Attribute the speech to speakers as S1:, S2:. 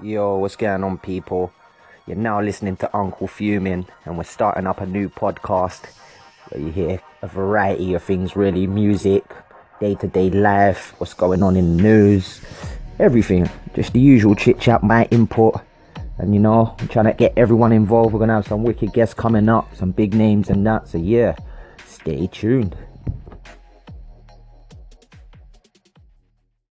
S1: Yo, what's going on, people? You're now listening to Uncle Fuming, and we're starting up a new podcast where you hear a variety of things really music, day to day life, what's going on in the news, everything. Just the usual chit chat, my input. And you know, I'm trying to get everyone involved. We're gonna have some wicked guests coming up, some big names and that. So, yeah, stay tuned.